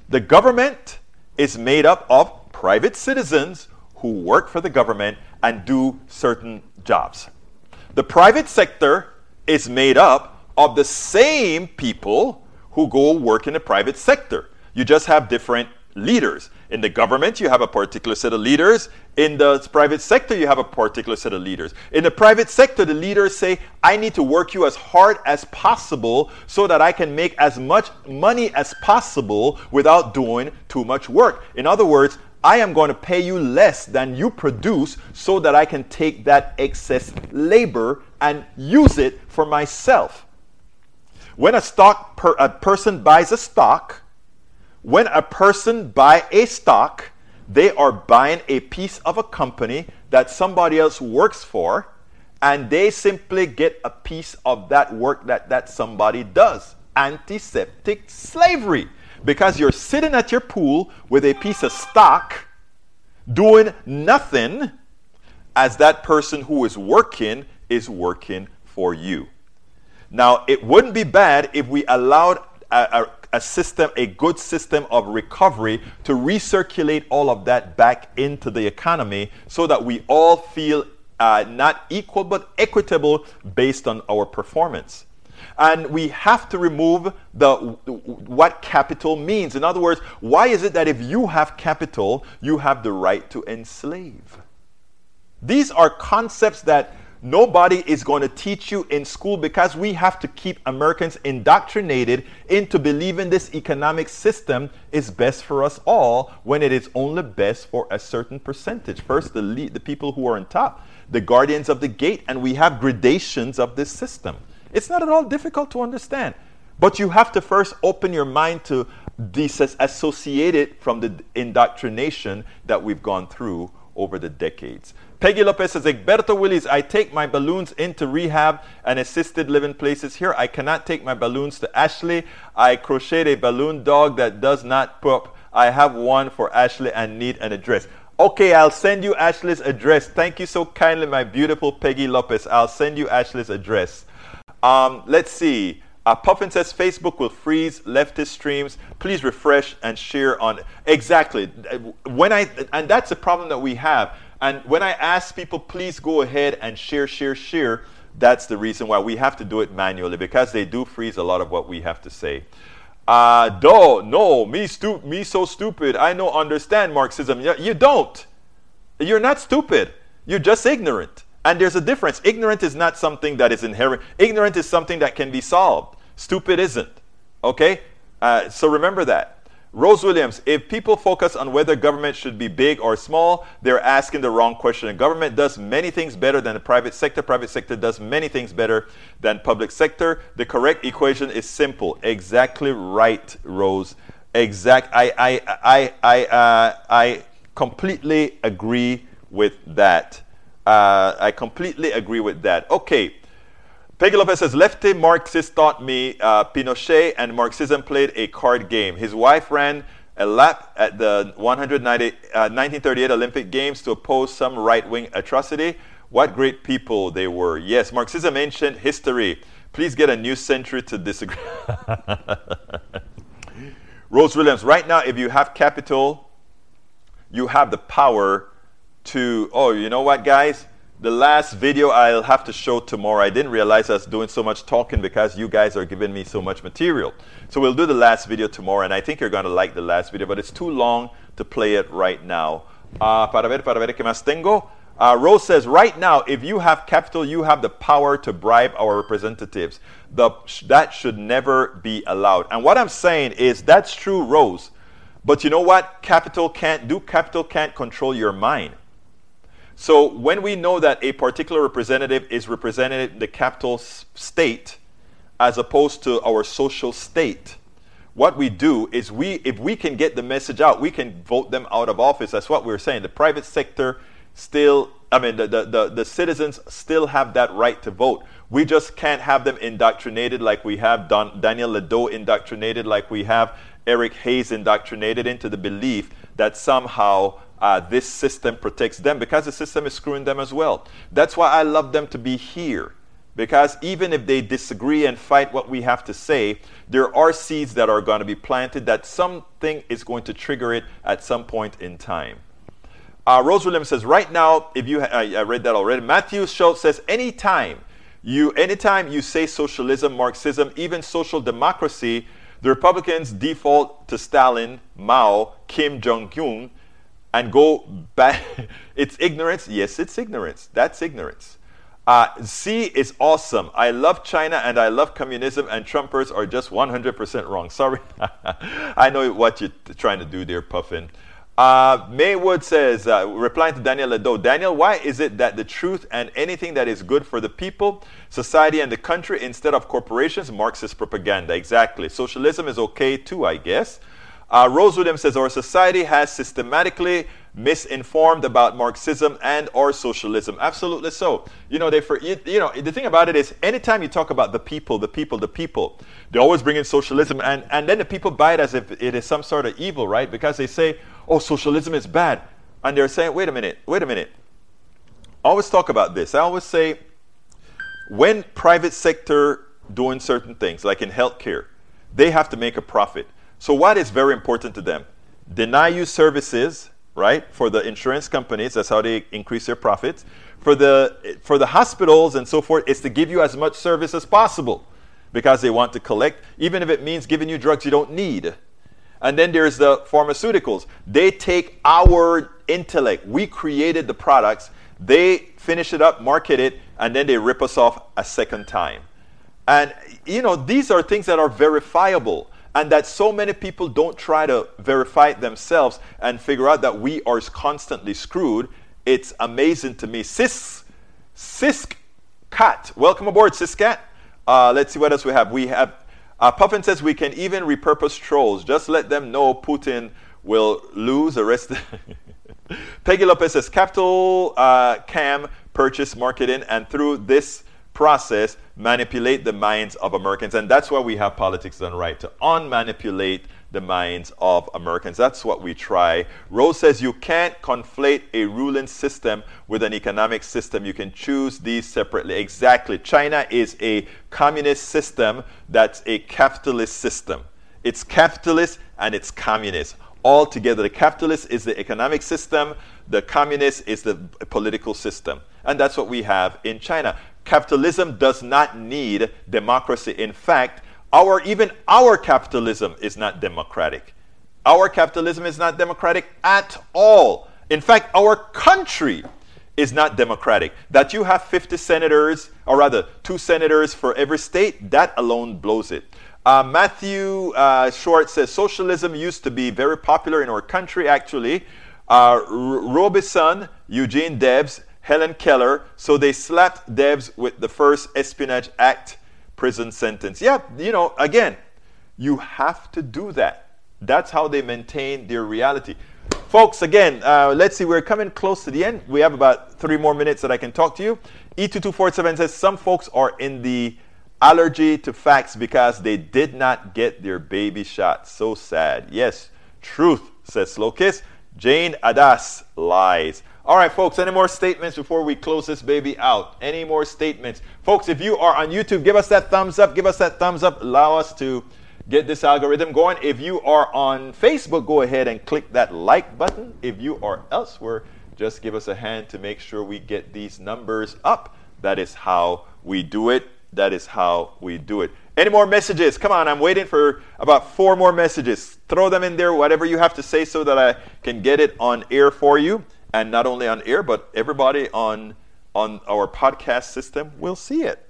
the government is made up of private citizens who work for the government and do certain jobs. The private sector is made up of the same people who go work in the private sector. You just have different leaders. In the government, you have a particular set of leaders. In the private sector, you have a particular set of leaders. In the private sector, the leaders say, I need to work you as hard as possible so that I can make as much money as possible without doing too much work. In other words, I am going to pay you less than you produce so that I can take that excess labor and use it for myself. When a stock per, a person buys a stock, when a person buy a stock, they are buying a piece of a company that somebody else works for and they simply get a piece of that work that that somebody does. Antiseptic slavery because you're sitting at your pool with a piece of stock doing nothing as that person who is working is working for you. Now, it wouldn't be bad if we allowed a, a, a, system, a good system of recovery, to recirculate all of that back into the economy so that we all feel uh, not equal but equitable based on our performance. And we have to remove the what capital means. In other words, why is it that if you have capital, you have the right to enslave? These are concepts that nobody is going to teach you in school because we have to keep Americans indoctrinated into believing this economic system is best for us all when it is only best for a certain percentage. First, the, lead, the people who are on top, the guardians of the gate, and we have gradations of this system. It's not at all difficult to understand. But you have to first open your mind to disassociate it from the indoctrination that we've gone through over the decades. Peggy Lopez says, Egberto Willies, I take my balloons into rehab and assisted living places here. I cannot take my balloons to Ashley. I crocheted a balloon dog that does not poop. I have one for Ashley and need an address. Okay, I'll send you Ashley's address. Thank you so kindly, my beautiful Peggy Lopez. I'll send you Ashley's address. Um, let's see. Uh, Puffin says Facebook will freeze leftist streams. Please refresh and share on. Exactly. When I and that's a problem that we have. And when I ask people, please go ahead and share, share, share. That's the reason why we have to do it manually because they do freeze a lot of what we have to say. Uh, do no, me stu- me so stupid. I no understand Marxism. You don't. You're not stupid. You're just ignorant. And there's a difference. Ignorant is not something that is inherent. Ignorant is something that can be solved. Stupid isn't. Okay? Uh, so remember that. Rose Williams, if people focus on whether government should be big or small, they're asking the wrong question. government does many things better than the private sector. Private sector does many things better than public sector. The correct equation is simple. Exactly right, Rose. Exact. I I I I uh, I completely agree with that. Uh, I completely agree with that. Okay. Peggy Lopez says, lefty Marxist taught me uh, Pinochet and Marxism played a card game. His wife ran a lap at the 190, uh, 1938 Olympic Games to oppose some right wing atrocity. What great people they were. Yes, Marxism, ancient history. Please get a new century to disagree. Rose Williams, right now, if you have capital, you have the power to, oh, you know what, guys? The last video I'll have to show tomorrow. I didn't realize I was doing so much talking because you guys are giving me so much material. So we'll do the last video tomorrow, and I think you're going to like the last video, but it's too long to play it right now. Uh, para ver, para ver qué más tengo. Uh, Rose says, right now, if you have capital, you have the power to bribe our representatives. The, that should never be allowed. And what I'm saying is that's true, Rose. But you know what? Capital can't do. Capital can't control your mind. So when we know that a particular representative is representing the capital state as opposed to our social state, what we do is we if we can get the message out, we can vote them out of office. That's what we're saying. The private sector still I mean the, the, the, the citizens still have that right to vote. We just can't have them indoctrinated like we have Don, Daniel Ledo indoctrinated, like we have Eric Hayes indoctrinated into the belief that somehow uh, this system protects them because the system is screwing them as well. That's why I love them to be here. Because even if they disagree and fight what we have to say, there are seeds that are going to be planted that something is going to trigger it at some point in time. Uh, Rose Williams says, right now, if you, ha- I, I read that already. Matthew Schultz says, anytime you, anytime you say socialism, Marxism, even social democracy, the Republicans default to Stalin, Mao, Kim Jong Un, and go back. it's ignorance. Yes, it's ignorance. That's ignorance. Uh, C is awesome. I love China and I love communism, and Trumpers are just 100% wrong. Sorry. I know what you're trying to do there, Puffin. Uh, Maywood says, uh, replying to Daniel Ledo, Daniel, why is it that the truth and anything that is good for the people, society, and the country instead of corporations, Marxist propaganda? Exactly. Socialism is okay too, I guess. Uh, Rose Williams says our society has systematically misinformed about Marxism and or socialism. Absolutely so. You know, they for, you, you, know the thing about it is, anytime you talk about the people, the people, the people, they always bring in socialism, and and then the people buy it as if it is some sort of evil, right? Because they say, oh, socialism is bad, and they're saying, wait a minute, wait a minute. I always talk about this. I always say, when private sector doing certain things, like in healthcare, they have to make a profit. So, what is very important to them? Deny you services, right, for the insurance companies. That's how they increase their profits. For the, for the hospitals and so forth, it's to give you as much service as possible because they want to collect, even if it means giving you drugs you don't need. And then there's the pharmaceuticals. They take our intellect. We created the products. They finish it up, market it, and then they rip us off a second time. And, you know, these are things that are verifiable and that so many people don't try to verify it themselves and figure out that we are constantly screwed. It's amazing to me. Sis, Sisk Cat, welcome aboard, Siscat. Uh, let's see what else we have. We have uh, Puffin says we can even repurpose trolls. Just let them know Putin will lose the rest. Peggy Lopez says capital uh, cam purchase marketing, and through this process manipulate the minds of Americans. And that's why we have politics done right to unmanipulate the minds of Americans. That's what we try. Rose says you can't conflate a ruling system with an economic system. You can choose these separately. Exactly. China is a communist system that's a capitalist system. It's capitalist and it's communist. All together, the capitalist is the economic system, the communist is the political system. And that's what we have in China. Capitalism does not need democracy. In fact, our, even our capitalism is not democratic. Our capitalism is not democratic at all. In fact, our country is not democratic. That you have 50 senators, or rather, two senators for every state, that alone blows it. Uh, Matthew uh, Short says socialism used to be very popular in our country, actually. Uh, Robison, Eugene Debs, Helen Keller, so they slapped Debs with the first Espionage Act prison sentence. Yeah, you know, again, you have to do that. That's how they maintain their reality. Folks, again, uh, let's see, we're coming close to the end. We have about three more minutes that I can talk to you. E2247 says some folks are in the allergy to facts because they did not get their baby shot. So sad. Yes, truth, says Slow Kiss. Jane Addams lies. All right, folks, any more statements before we close this baby out? Any more statements? Folks, if you are on YouTube, give us that thumbs up. Give us that thumbs up. Allow us to get this algorithm going. If you are on Facebook, go ahead and click that like button. If you are elsewhere, just give us a hand to make sure we get these numbers up. That is how we do it. That is how we do it. Any more messages? Come on, I'm waiting for about four more messages. Throw them in there, whatever you have to say, so that I can get it on air for you and not only on air, but everybody on on our podcast system will see it.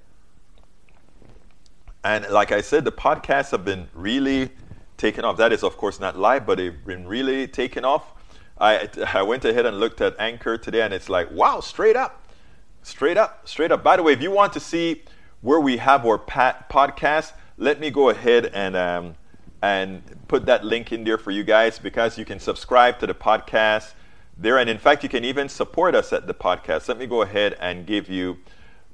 And like I said, the podcasts have been really taken off. That is, of course, not live, but they've been really taken off. I, I went ahead and looked at Anchor today, and it's like, wow, straight up, straight up, straight up. By the way, if you want to see where we have our pat- podcast, let me go ahead and um, and put that link in there for you guys because you can subscribe to the podcast there. And in fact, you can even support us at the podcast. Let me go ahead and give you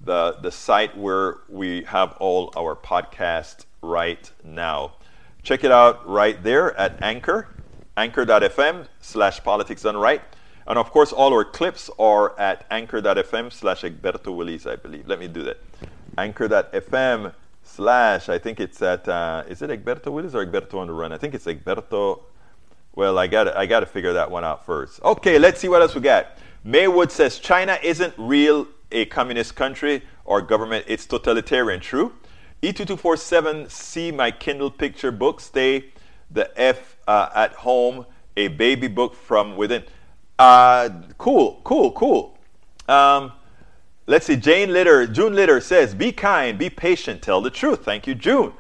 the, the site where we have all our podcasts right now. Check it out right there at Anchor, anchor.fm slash politics right. And of course, all our clips are at anchor.fm slash Egberto Willies, I believe. Let me do that. Anchor.fm slash, I think it's at, uh, is it Egberto Willies or Egberto on the run? I think it's Egberto well, I got I got to figure that one out first. Okay, let's see what else we got. Maywood says China isn't real a communist country or government; it's totalitarian. True. E2247 see my Kindle picture book. Stay the F uh, at home. A baby book from within. Uh, cool, cool, cool. Um, let's see. Jane Litter, June Litter says, "Be kind, be patient, tell the truth." Thank you, June.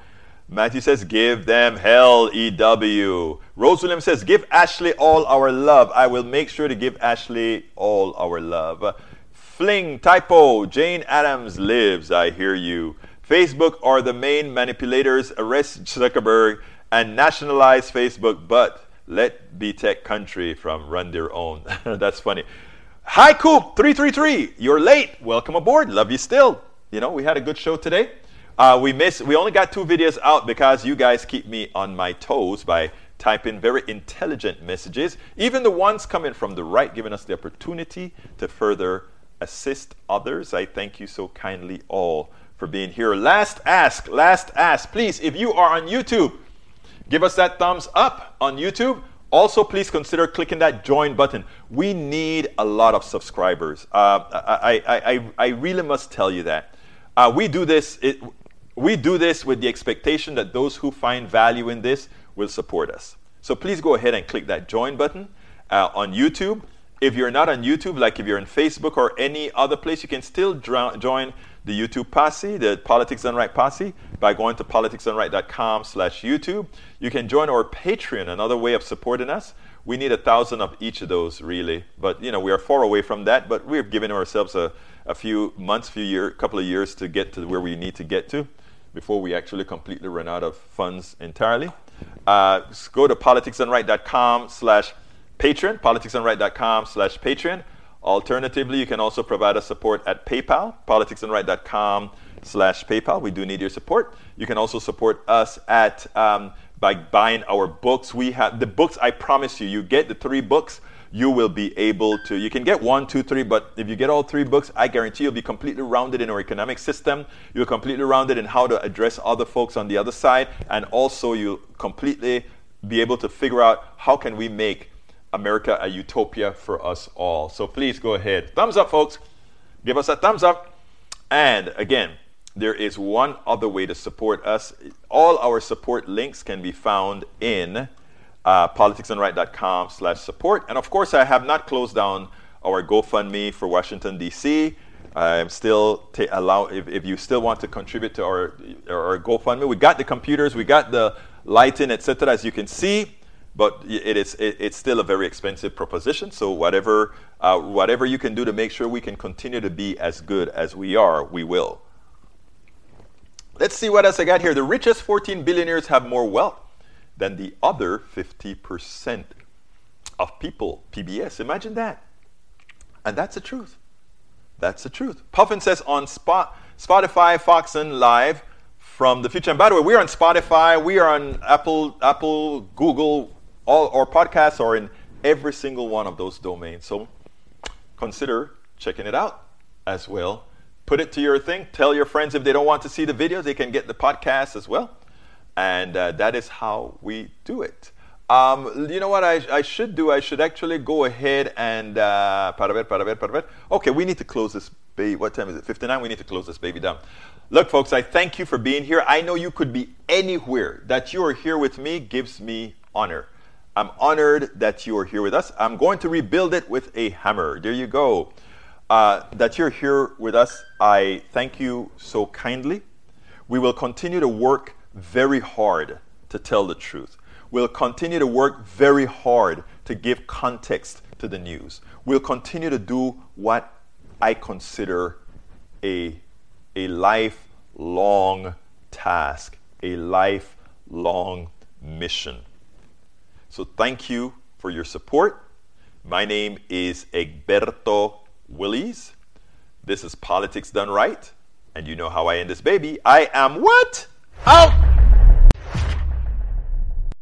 Matthew says, Give them hell, EW. Rose Williams says, Give Ashley all our love. I will make sure to give Ashley all our love. Fling, typo, Jane Addams lives. I hear you. Facebook are the main manipulators. Arrest Zuckerberg and nationalize Facebook, but let B Tech Country from run their own. That's funny. Hi, Coop 333. You're late. Welcome aboard. Love you still. You know, we had a good show today. Uh, we miss. We only got two videos out because you guys keep me on my toes by typing very intelligent messages. Even the ones coming from the right, giving us the opportunity to further assist others. I thank you so kindly all for being here. Last ask, last ask. Please, if you are on YouTube, give us that thumbs up on YouTube. Also, please consider clicking that join button. We need a lot of subscribers. Uh, I, I, I, I really must tell you that. Uh, we do this. It, we do this with the expectation that those who find value in this will support us. So please go ahead and click that join button uh, on YouTube. If you're not on YouTube, like if you're on Facebook or any other place, you can still join the YouTube posse, the Politics Done Right posse, by going to politicsdoneright.com slash YouTube. You can join our Patreon, another way of supporting us. We need a thousand of each of those, really. But, you know, we are far away from that, but we're giving ourselves a, a few months, few year, couple of years to get to where we need to get to before we actually completely run out of funds entirely. Uh, go to politicsdoneright.com slash Patreon, politicsdoneright.com slash Patreon. Alternatively, you can also provide us support at PayPal, politicsdoneright.com slash PayPal. We do need your support. You can also support us at um, by buying our books. We have the books. I promise you, you get the three books. You will be able to. You can get one, two, three, but if you get all three books, I guarantee you'll be completely rounded in our economic system. You're completely rounded in how to address other folks on the other side, and also you'll completely be able to figure out how can we make America a utopia for us all. So please go ahead. Thumbs up, folks. Give us a thumbs up. And again, there is one other way to support us. All our support links can be found in uh, politicsdoneright.com slash support. And of course, I have not closed down our GoFundMe for Washington, D.C. I'm still ta- allow if, if you still want to contribute to our, our GoFundMe. We got the computers, we got the lighting, etc. As you can see, but it is it, it's still a very expensive proposition. So whatever uh, whatever you can do to make sure we can continue to be as good as we are, we will. Let's see what else I got here. The richest 14 billionaires have more wealth than the other 50% of people. PBS, imagine that. And that's the truth. That's the truth. Puffin says on Spot, Spotify, Fox, and Live from the future. And by the way, we're on Spotify, we are on Apple, Apple, Google, all our podcasts are in every single one of those domains. So consider checking it out as well put it to your thing. Tell your friends if they don't want to see the videos, they can get the podcast as well. And uh, that is how we do it. Um, you know what I, I, should do? I should actually go ahead and. Uh, para ver, para ver, para ver. Okay, we need to close this baby. What time is it? 59? We need to close this baby down. Look, folks, I thank you for being here. I know you could be anywhere. That you are here with me gives me honor. I'm honored that you are here with us. I'm going to rebuild it with a hammer. There you go uh, that you're here with us. I thank you so kindly. We will continue to work very hard to tell the truth. We'll continue to work very hard to give context to the news. We'll continue to do what I consider a, a lifelong task, a lifelong mission. So thank you for your support. My name is Egberto Willies. This is Politics Done Right. And you know how I end this baby. I am what? Out!